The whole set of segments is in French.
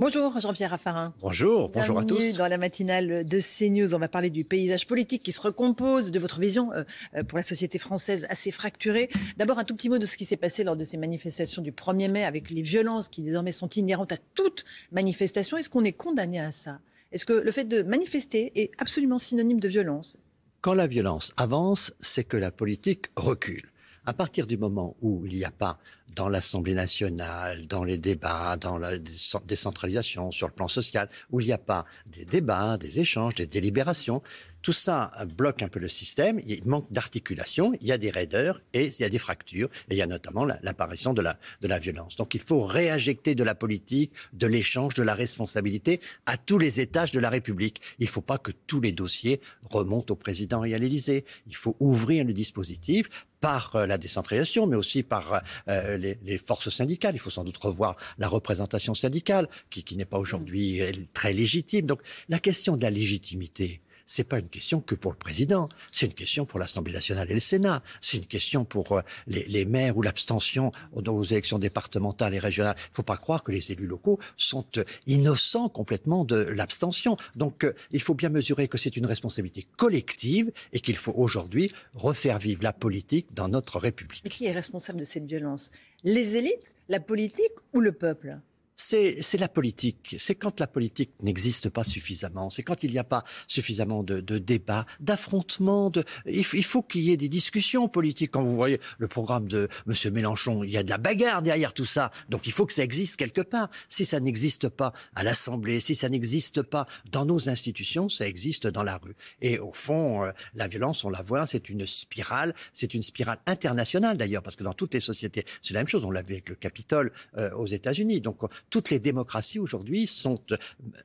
Bonjour Jean-Pierre Raffarin. Bonjour, bonjour à tous. Dans la matinale de CNews, on va parler du paysage politique qui se recompose, de votre vision euh, euh, pour la société française assez fracturée. D'abord un tout petit mot de ce qui s'est passé lors de ces manifestations du 1er mai avec les violences qui désormais sont inhérentes à toute manifestation. Est-ce qu'on est condamné à ça? Est-ce que le fait de manifester est absolument synonyme de violence? Quand la violence avance, c'est que la politique recule. À partir du moment où il n'y a pas dans l'Assemblée nationale, dans les débats, dans la décentralisation, sur le plan social, où il n'y a pas des débats, des échanges, des délibérations, tout ça bloque un peu le système, il manque d'articulation, il y a des raideurs et il y a des fractures, et il y a notamment l'apparition de la, de la violence. Donc il faut réinjecter de la politique, de l'échange, de la responsabilité à tous les étages de la République. Il ne faut pas que tous les dossiers remontent au président et à l'Élysée. Il faut ouvrir le dispositif par euh, la décentralisation, mais aussi par euh, les, forces syndicales. Il faut sans doute revoir la représentation syndicale, qui, qui n'est pas aujourd'hui très légitime. Donc la question de la légitimité, c'est pas une question que pour le président, c'est une question pour l'Assemblée nationale et le Sénat, c'est une question pour euh, les, maires ou l'abstention aux élections départementales et régionales. Il faut pas croire que les élus locaux sont euh, innocents complètement de l'abstention. Donc euh, il faut bien mesurer que c'est une responsabilité collective et qu'il faut aujourd'hui refaire vivre la politique dans notre République. Et qui est responsable de cette violence? Les élites, la politique ou le peuple? C'est la politique. C'est quand la politique n'existe pas suffisamment. C'est quand il n'y a pas suffisamment de, de débats, d'affrontements. De... Il, faut qu'il y ait des discussions politiques. Quand vous voyez le programme de M. Mélenchon, il y a de la bagarre derrière tout ça. Donc il faut que ça existe quelque part. Si ça n'existe pas à l'Assemblée, si ça n'existe pas dans nos institutions, ça existe dans la rue. Et au fond, euh, la violence, on la voit, c'est une spirale. C'est une spirale internationale d'ailleurs, parce que dans toutes les sociétés, c'est la même chose. On l'a vu avec le Capitole euh, aux États-Unis. Donc toutes les démocraties aujourd'hui sont euh,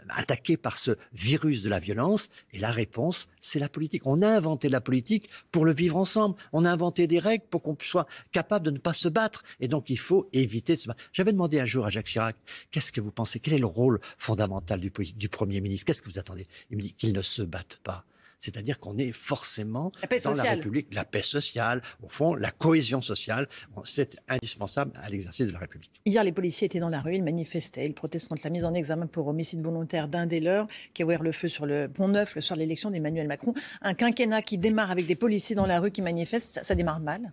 attaquées par ce virus de la violence et la réponse, c'est la politique. On a inventé la politique pour le vivre ensemble. On a inventé des règles pour qu'on soit capable de ne pas se battre. Et donc, il faut éviter de se battre. J'avais demandé un jour à Jacques Chirac, qu'est-ce que vous pensez? Quel est le rôle fondamental du, du Premier ministre? Qu'est-ce que vous attendez Il me dit qu'il ne se batte pas. C'est-à-dire qu'on est forcément dans la République, la paix sociale, au fond, la cohésion sociale. c'est indispensable à l'exercice de la République. Hier, les policiers étaient dans la rue, ils manifestaient, ils protestent contre la mise en examen pour homicide volontaire d'un des leurs qui a ouvert le feu sur le pont Neuf le soir de l'élection d'Emmanuel Macron. Un quinquennat qui démarre avec des policiers dans la rue qui manifestent, ça démarre mal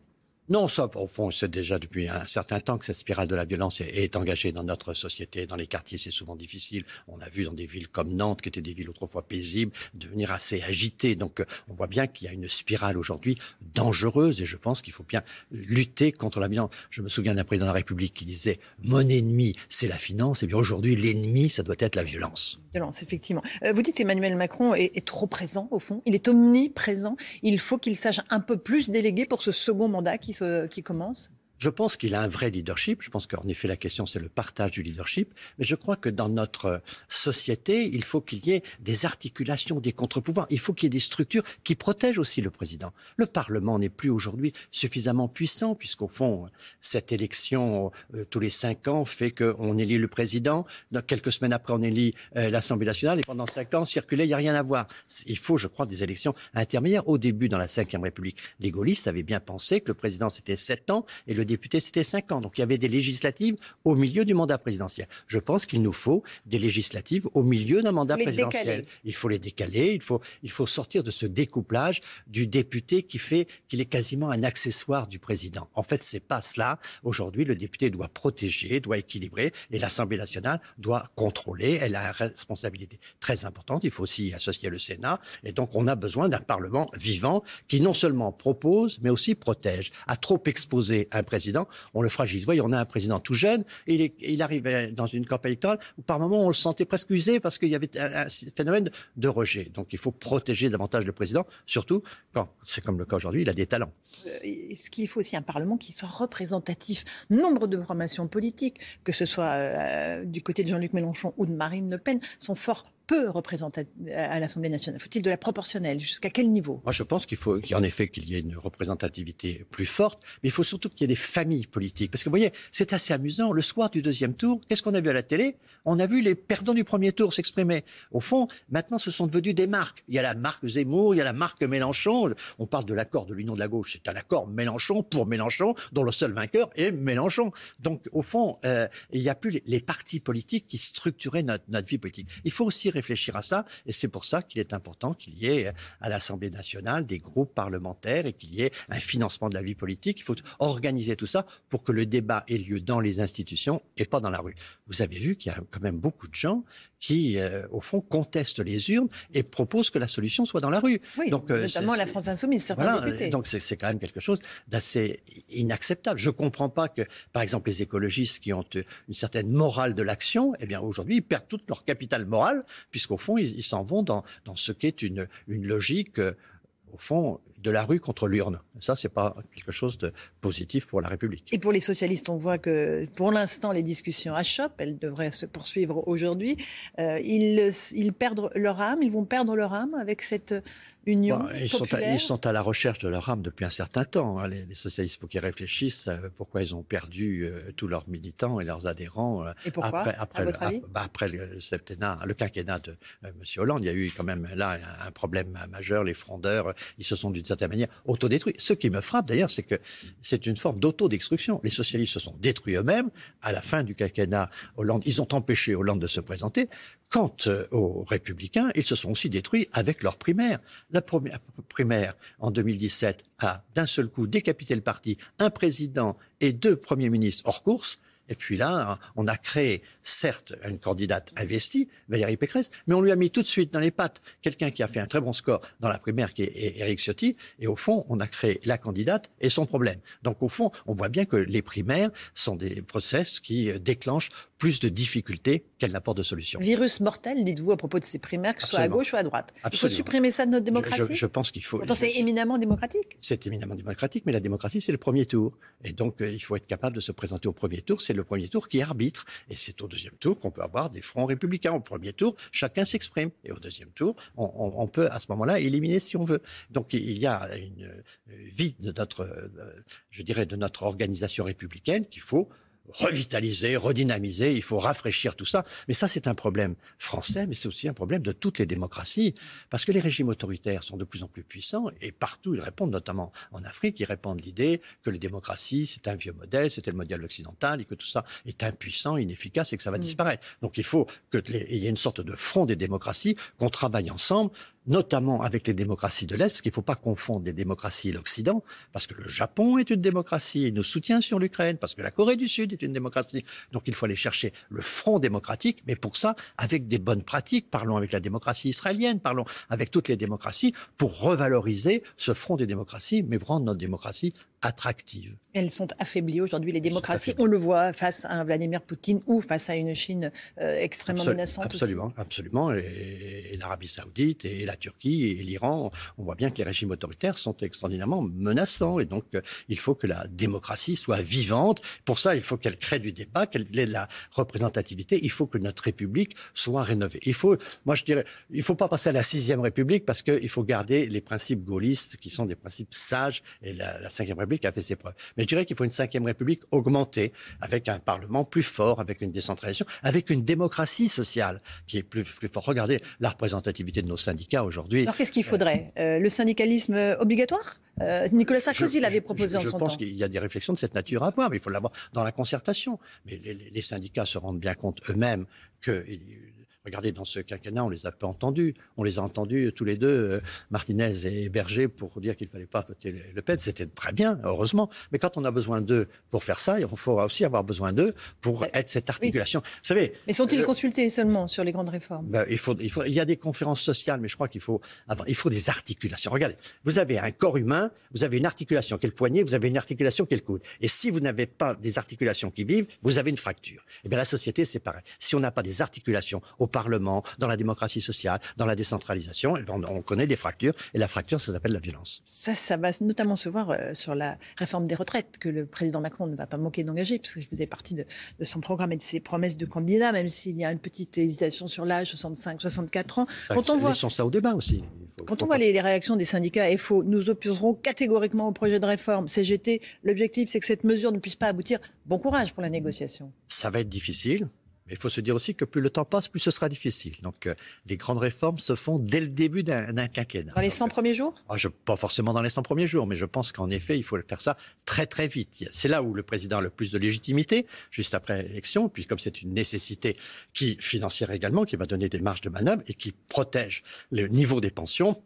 non, ça, au fond, c'est déjà depuis un certain temps que cette spirale de la violence est, engagée dans notre société. Dans les quartiers, c'est souvent difficile. On a vu dans des villes comme Nantes, qui étaient des villes autrefois paisibles, devenir assez agitées. Donc, on voit bien qu'il y a une spirale aujourd'hui dangereuse et je pense qu'il faut bien lutter contre la violence. Je me souviens d'un président de la République qui disait Mon ennemi, c'est la finance. Et bien aujourd'hui, l'ennemi, ça doit être la violence. Violence, effectivement. Euh, vous dites Emmanuel Macron est, est, trop présent, au fond. Il est omniprésent. Il faut qu'il sache un peu plus déléguer pour ce second mandat qui qui commence je pense qu'il a un vrai leadership. Je pense qu'en effet, la question, c'est le partage du leadership. Mais je crois que dans notre société, il faut qu'il y ait des articulations, des contre-pouvoirs. Il faut qu'il y ait des structures qui protègent aussi le président. Le Parlement n'est plus aujourd'hui suffisamment puissant, puisqu'au fond, cette élection euh, tous les cinq ans fait qu'on élit le président. Dans quelques semaines après, on élit euh, l'Assemblée nationale. Et pendant cinq ans, circuler, il n'y a rien à voir. Il faut, je crois, des élections intermédiaires. Au début, dans la Ve République, les gaullistes avaient bien pensé que le président, c'était sept ans et le députés, c'était cinq ans. Donc il y avait des législatives au milieu du mandat présidentiel. Je pense qu'il nous faut des législatives au milieu d'un mandat présidentiel. Il faut les décaler, il faut, il faut sortir de ce découplage du député qui fait qu'il est quasiment un accessoire du président. En fait, c'est pas cela. Aujourd'hui, le député doit protéger, doit équilibrer et l'Assemblée nationale doit contrôler. Elle a une responsabilité très importante. Il faut aussi associer le Sénat. Et donc, on a besoin d'un Parlement vivant qui non seulement propose, mais aussi protège. À trop exposer un président on le fragilise. Vous voyez, on a un président tout jeune, et il, arrivait dans une campagne électorale où par moments on le sentait presque usé parce qu'il y avait un, phénomène de rejet. Donc il faut protéger davantage le président, surtout quand c'est comme le cas aujourd'hui, il a des talents. Euh, est-ce qu'il faut aussi un Parlement qui soit représentatif Nombre de formations politiques, que ce soit euh, du côté de Jean-Luc Mélenchon ou de Marine Le Pen, sont fort peu représenter à l'Assemblée nationale? Faut-il de la proportionnelle? Jusqu'à quel niveau? Moi, je pense qu'il faut, qu'en effet, qu'il y ait une représentativité plus forte, mais il faut surtout qu'il y ait des familles politiques. Parce que vous voyez, c'est assez amusant. Le soir du deuxième tour, qu'est-ce qu'on a vu à la télé? On a vu les perdants du premier tour s'exprimer. Au fond, maintenant, ce sont devenus des marques. Il y a la marque Zemmour, il y a la marque Mélenchon. On parle de l'accord de l'Union de la gauche. C'est un accord Mélenchon pour Mélenchon, dont le seul vainqueur est Mélenchon. Donc, au fond, euh, il n'y a plus les, partis politiques qui structuraient notre, notre vie politique. Il faut aussi réfléchir à ça, et c'est pour ça qu'il est important qu'il y ait à l'Assemblée nationale des groupes parlementaires et qu'il y ait un financement de la vie politique. Il faut organiser tout ça pour que le débat ait lieu dans les institutions et pas dans la rue. Vous avez vu qu'il y a quand même beaucoup de gens qui, euh, au fond, contestent les urnes et proposent que la solution soit dans la rue. Oui, donc, euh, notamment la France insoumise, certains députés. Donc c'est quand même quelque chose d'assez inacceptable. Je ne comprends pas que, par exemple, les écologistes qui ont une certaine morale de l'action, eh bien aujourd'hui, ils perdent toute leur capital moral, puisqu'au fond, ils s'en vont dans, ce qu'est une, une logique, euh, au fond, de la rue contre l'urne. Ça, c'est pas quelque chose de positif pour la République. Et pour les socialistes, on voit que pour l'instant, les discussions achoppent. Elles devraient se poursuivre aujourd'hui. Euh, ils, ils perdent leur âme. Ils vont perdre leur âme avec cette union bah, ils, sont à, ils, sont à, la recherche de leur âme depuis un certain temps. Hein. Les, socialistes, il faut qu'ils réfléchissent euh, pourquoi ils ont perdu euh, tous leurs militants et leurs adhérents. Euh, et pourquoi après, après, le, bah, après le septennat, le quinquennat de M. Hollande, il y a eu quand même là un problème majeur. Les frondeurs, ils se sont d'une certaine manière autodétruits. Ce qui me frappe d'ailleurs, c'est que c'est une forme d'autodestruction. Les socialistes se sont détruits eux-mêmes à la fin du quinquennat Hollande. Ils ont empêché Hollande de se présenter. Quant aux républicains, ils se sont aussi détruits avec leur primaire. La première primaire en 2017 a d'un seul coup décapité le parti, un président et deux premiers ministres hors course. Et puis là, on a créé, certes, une candidate investie, Valérie Pécresse, mais on lui a mis tout de suite dans les pattes quelqu'un qui a fait un très bon score dans la primaire, qui est Éric Ciotti. Et au fond, on a créé la candidate et son problème. Donc au fond, on voit bien que les primaires sont des process qui euh, déclenchent plus de difficultés qu'elles n'apportent de solutions. Virus mortel, dites-vous, à propos de ces primaires, que ce soit à gauche ou à droite. Il faut supprimer ça de notre démocratie je, pense qu'il faut... Pourtant, c'est éminemment démocratique. C'est éminemment démocratique, mais la démocratie, c'est le premier tour. Et donc, euh, il faut être capable de se présenter au premier tour. C'est le premier tour qui arbitre. Et c'est au deuxième tour qu'on peut avoir des fronts républicains. Au premier tour, chacun s'exprime. Et au deuxième tour, on, on, peut à ce moment-là éliminer si on veut. Donc, il y a une euh, vie de notre, euh, je dirais, de notre organisation républicaine qu'il faut revitaliser, redynamiser, il faut rafraîchir tout ça. Mais ça, c'est un problème français, mais c'est aussi un problème de toutes les démocraties, parce que les régimes autoritaires sont de plus en plus puissants, et partout, ils répondent, notamment en Afrique, ils répondent l'idée que les démocraties, c'est un vieux modèle, c'était le modèle occidental, et que tout ça est impuissant, inefficace, et que ça va mm. disparaître. Donc il faut qu'il y ait une sorte de front des démocraties, qu'on travaille ensemble, notamment avec les démocraties de l'Est, parce qu'il ne faut pas confondre les démocraties et l'Occident, parce que le Japon est une démocratie et nous soutient sur l'Ukraine, parce que la Corée du Sud est une démocratie. Donc il faut aller chercher le front démocratique, mais pour ça, avec des bonnes pratiques, parlons avec la démocratie israélienne, parlons avec toutes les démocraties, pour revaloriser ce front des démocraties, mais rendre notre démocratie Elles sont affaiblies aujourd'hui, les démocraties. On le voit face à un Vladimir Poutine ou face à une Chine euh, extrêmement menaçante. Absolument, absolument. Et, l'Arabie Saoudite et la Turquie et l'Iran, on voit bien que les régimes autoritaires sont extraordinairement menaçants. Et donc, euh, il faut que la démocratie soit vivante. Pour ça, il faut qu'elle crée du débat, qu'elle ait de la représentativité. Il faut que notre République soit rénovée. Il faut, moi je dirais, il faut pas passer à la sixième République parce qu'il faut garder les principes gaullistes qui sont des principes sages. Et la, la cinquième République a fait ses preuves. Mais je dirais qu'il faut une cinquième République augmentée, avec un Parlement plus fort, avec une décentralisation, avec une démocratie sociale qui est plus, plus forte. Regardez la représentativité de nos syndicats aujourd'hui. Alors qu'est-ce qu'il faudrait? Euh, Le syndicalisme obligatoire? Euh, Nicolas Sarkozy l'avait proposé en son temps. Je pense qu'il y a des réflexions de cette nature à avoir, mais il faut l'avoir dans la concertation. Mais les, les syndicats se rendent bien compte eux-mêmes que Regardez, dans ce quinquennat, on les a pas entendus. On les a entendus tous les deux, euh, Martinez et Berger, pour dire qu'il ne fallait pas voter Le Pen. C'était très bien, heureusement. Mais quand on a besoin d'eux pour faire ça, il faut aussi avoir besoin d'eux pour être cette articulation. Vous savez. Mais sont-ils euh, consultés seulement sur les grandes réformes? Ben, il, faut, il, faut, il y a des conférences sociales, mais je crois qu'il faut, il faut des articulations. Regardez, vous avez un corps humain, vous avez une articulation qui est le poignet, vous avez une articulation qui est le coude. Et si vous n'avez pas des articulations qui vivent, vous avez une fracture. Et eh bien la société, c'est pareil. Si on n'a pas des articulations au Parlement, dans la démocratie sociale, dans la décentralisation. on, connaît des fractures, et la fracture, ça s'appelle la violence. Ça, ça va notamment se voir euh, sur la réforme des retraites, que le président Macron ne va pas manquer d'engager, parce que faisait partie de, de, son programme et de ses promesses de candidat, même s'il y a une petite hésitation sur l'âge, 65, 64 ans. Quand on voit ça au débat aussi. quand on voit les, réactions des syndicats FO, nous opposerons catégoriquement au projet de réforme CGT. L'objectif, c'est que cette mesure ne puisse pas aboutir. Bon courage pour la négociation. Ça va être difficile. Il faut se dire aussi que plus le temps passe, plus ce sera difficile. Donc euh, les grandes réformes se font dès le début d'un quinquennat. Dans les 100 premiers jours? Ah, je, Pas forcément dans les 100 premiers jours, mais je pense qu'en effet, il faut faire ça très très vite. C'est là où le président a le plus de légitimité, juste après l'élection, puis comme c'est une nécessité qui financière également, qui va donner des marges de manœuvre et qui protège le niveau des pensions.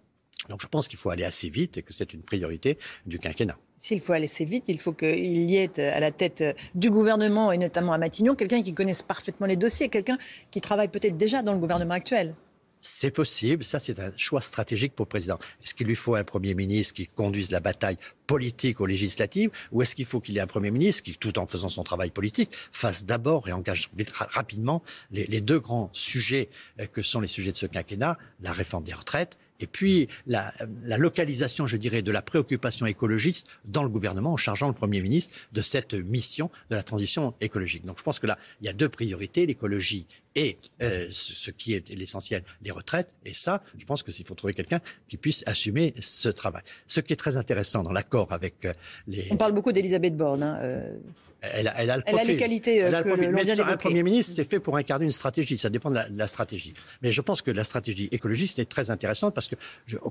Donc je pense qu'il faut aller assez vite et que c'est une priorité du quinquennat. S'il faut aller assez vite, il faut qu'il y ait à la tête du gouvernement et notamment à Matignon quelqu'un qui connaisse parfaitement les dossiers, quelqu'un qui travaille peut-être déjà dans le gouvernement actuel. C'est possible, ça c'est un choix stratégique pour le président. Est-ce qu'il lui faut un Premier ministre qui conduise la bataille politique aux législatives ou est-ce qu'il faut qu'il ait un Premier ministre qui, tout en faisant son travail politique, fasse d'abord et engage rapidement les, deux grands sujets euh, que sont les sujets de ce quinquennat, la réforme des retraites et puis la, localisation, je dirais, de la préoccupation écologiste dans le gouvernement en chargeant le Premier ministre de cette mission de la transition écologique. Donc je pense que là, il y a deux priorités, l'écologie et euh, ce qui est l'essentiel, les retraites. Et ça, je pense qu'il faut trouver quelqu'un qui puisse assumer ce travail. Ce qui est très intéressant dans l'accord avec euh, les... On parle beaucoup d'Elisabeth Borne. Hein, euh, elle, a, le elle a les qualités elle a le profil. Mais un Premier ministre, c'est fait pour incarner une stratégie. Ça dépend de la, stratégie. Mais je pense que la stratégie écologiste est très intéressante parce que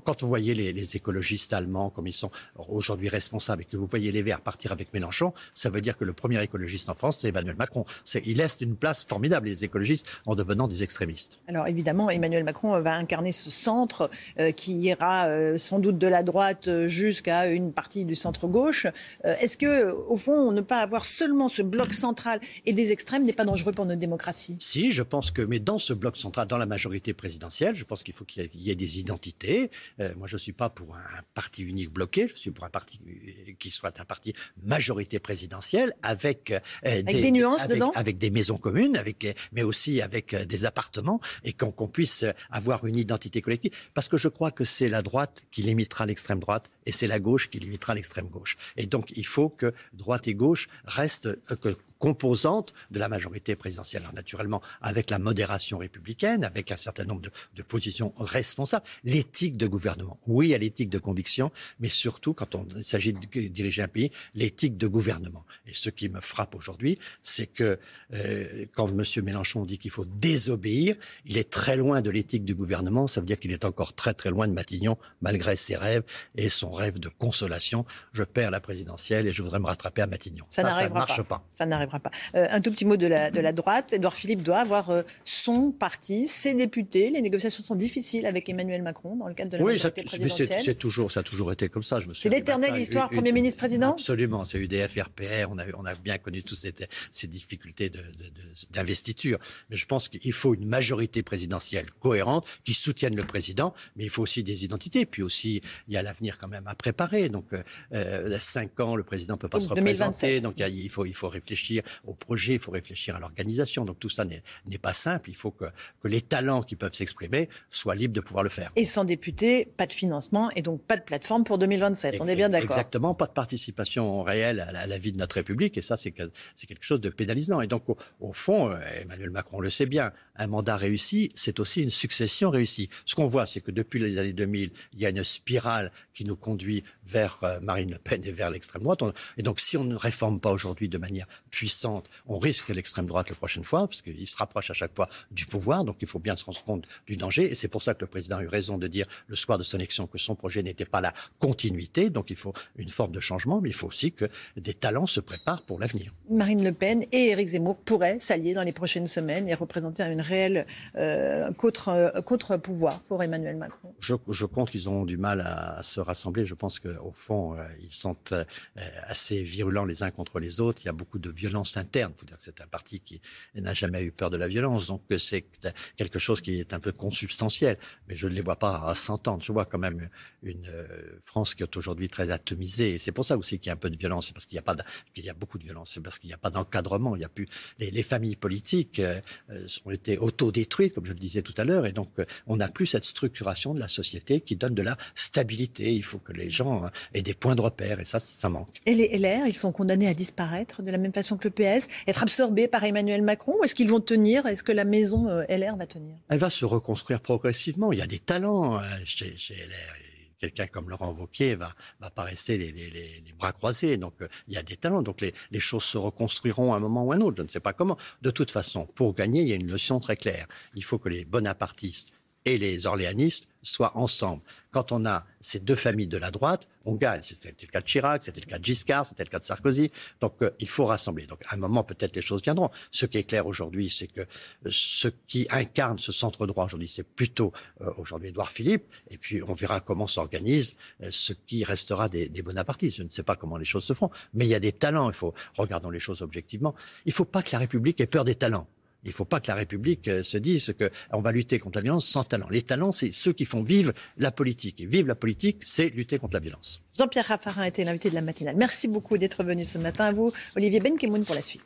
quand vous voyez les, écologistes allemands comme ils sont aujourd'hui responsables et que vous voyez les Verts partir avec Mélenchon, ça veut dire que le premier écologiste en France, c'est Emmanuel Macron. Il laisse une place formidable, les écologistes, en devenant des extrémistes. Alors évidemment, Emmanuel Macron va incarner ce centre euh, qui ira euh, sans doute de la droite euh, jusqu'à une partie du centre-gauche. Est-ce que, au fond, ne pas avoir seulement ce bloc central et des extrêmes n'est pas dangereux pour notre démocratie? Si, je pense que, mais dans ce bloc central, dans la majorité présidentielle, je pense qu'il faut qu'il y ait des identités. Euh, moi, je ne suis pas pour un parti unique bloqué, je suis pour un parti euh, qui soit un parti majorité présidentielle avec, euh, avec des, nuances dedans? Avec des maisons communes, avec, mais aussi avec des appartements et qu'on puisse avoir une identité collective. Parce que je crois que c'est la droite qui limitera l'extrême droite et c'est la gauche qui limitera l'extrême gauche. Et donc, il faut que droite et gauche restent que composante de la majorité présidentielle. Alors, naturellement, avec la modération républicaine, avec un certain nombre de, positions responsables, l'éthique de gouvernement. Oui, à l'éthique de conviction, mais surtout, quand on, s'agit de diriger un pays, l'éthique de gouvernement. Et ce qui me frappe aujourd'hui, c'est que euh, quand M. Mélenchon dit qu'il faut désobéir, il est très loin de l'éthique du gouvernement. Ça veut dire qu'il est encore très très loin de Matignon, malgré ses rêves et son rêve de consolation. Je perds la présidentielle et je voudrais me rattraper à Matignon. Ça, ça, ne marche pas. Ça n'arrivera pas. Euh, un tout petit mot de la, de la droite. Edouard Philippe doit avoir euh, son parti, ses députés. Les négociations sont difficiles avec Emmanuel Macron dans le cadre de la oui, présidentielle. c'est toujours, ça a toujours été comme ça. C'est l'éternelle histoire Premier ministre-président Absolument. C'est UDF, RPR. On a, on a bien connu toutes ces, ces difficultés d'investiture. Mais je pense qu'il faut une majorité présidentielle cohérente qui soutienne le président, mais il faut aussi des identités. Puis aussi, il y a l'avenir quand même à préparer. Donc, euh, cinq ans, le président ne peut pas se représenter. Donc, il faut, il faut réfléchir au projet, il faut réfléchir à l'organisation. Donc tout ça n'est pas simple. Il faut que, que les talents qui peuvent s'exprimer soient libres de pouvoir le faire. Et sans député, pas de financement et donc pas de plateforme pour 2027. On est bien d'accord. Exactement, pas de participation réelle à la, vie de notre République. Et ça, c'est quelque chose de pénalisant. Et donc, au, fond, euh, Emmanuel Macron le sait bien, un mandat réussi, c'est aussi une succession réussie. Ce qu'on voit, c'est que depuis les années 2000, il y a une spirale qui nous conduit vers euh, Marine Le Pen et vers l'extrême droite. Et donc, si on ne réforme pas aujourd'hui de manière puissante, on risque l'extrême droite la prochaine fois, parce qu'il se rapproche à chaque fois du pouvoir, donc il faut bien se rendre compte du danger. Et c'est pour ça que le président a eu raison de dire le soir de son élection que son projet n'était pas la continuité, donc il faut une forme de changement, mais il faut aussi que des talents se préparent pour l'avenir. Marine Le Pen et Éric Zemmour pourraient s'allier dans les prochaines semaines et représenter une réelle euh, contre, contre-pouvoir pour Emmanuel Macron. Je, compte qu'ils ont du mal à, se rassembler. Je pense que au fond, ils sont assez virulents les uns contre les autres. Il y a beaucoup de violence interne. Il faut dire que c'est un parti qui n'a jamais eu peur de la violence. Donc c'est quelque chose qui est un peu consubstantiel. Mais je ne les vois pas à s'entendre. Je vois quand même une France qui est aujourd'hui très atomisée. C'est pour ça aussi qu'il y a un peu de violence. C'est parce qu'il y a y a beaucoup de violence. C'est parce qu'il n'y a pas d'encadrement. Il y a plus les familles politiques ont été autodétruites, comme je le disais tout à l'heure, et donc on n'a plus cette structuration de la société qui donne de la stabilité. Il faut que les gens aient des points de repère, et ça, ça manque. Et les LR, ils sont condamnés à disparaître de la même façon que le PS, être absorbés par Emmanuel Macron, ou est-ce qu'ils vont tenir Est-ce que la maison euh, LR va tenir? Elle va se reconstruire progressivement. Il y a des talents hein, chez, chez LR quelqu'un comme Laurent Wauquiez va, va pas rester les, les, les, bras croisés. Donc, euh, il y a des talents. Donc, les, les, choses se reconstruiront à un moment ou à un autre. Je ne sais pas comment. De toute façon, pour gagner, il y a une notion très claire. Il faut que les bonapartistes et les orléanistes soient ensemble. Quand on a ces deux familles de la droite, on gagne. C'était le cas de Chirac, c'était le cas de Giscard, c'était le cas de Sarkozy. Donc euh, il faut rassembler. Donc à un moment, peut-être les choses viendront. Ce qui est clair aujourd'hui, c'est que euh, ce qui incarne ce centre droit aujourd'hui, c'est plutôt euh, aujourd'hui Édouard Philippe. Et puis on verra comment s'organise ce qui restera des, des, bonapartistes. Je ne sais pas comment les choses se feront, mais il y a des talents. Il faut regardons les choses objectivement. Il ne faut pas que la République ait peur des talents. Il ne faut pas que la République euh, se dise qu'on va lutter contre la violence sans talent. Les talents, c'est ceux qui font vivre la politique. Et vivre la politique, c'est lutter contre la violence. Jean-Pierre Raffarin a été l'invité de la matinale. Merci beaucoup d'être venu ce matin à vous. Olivier Benkemoun pour la suite.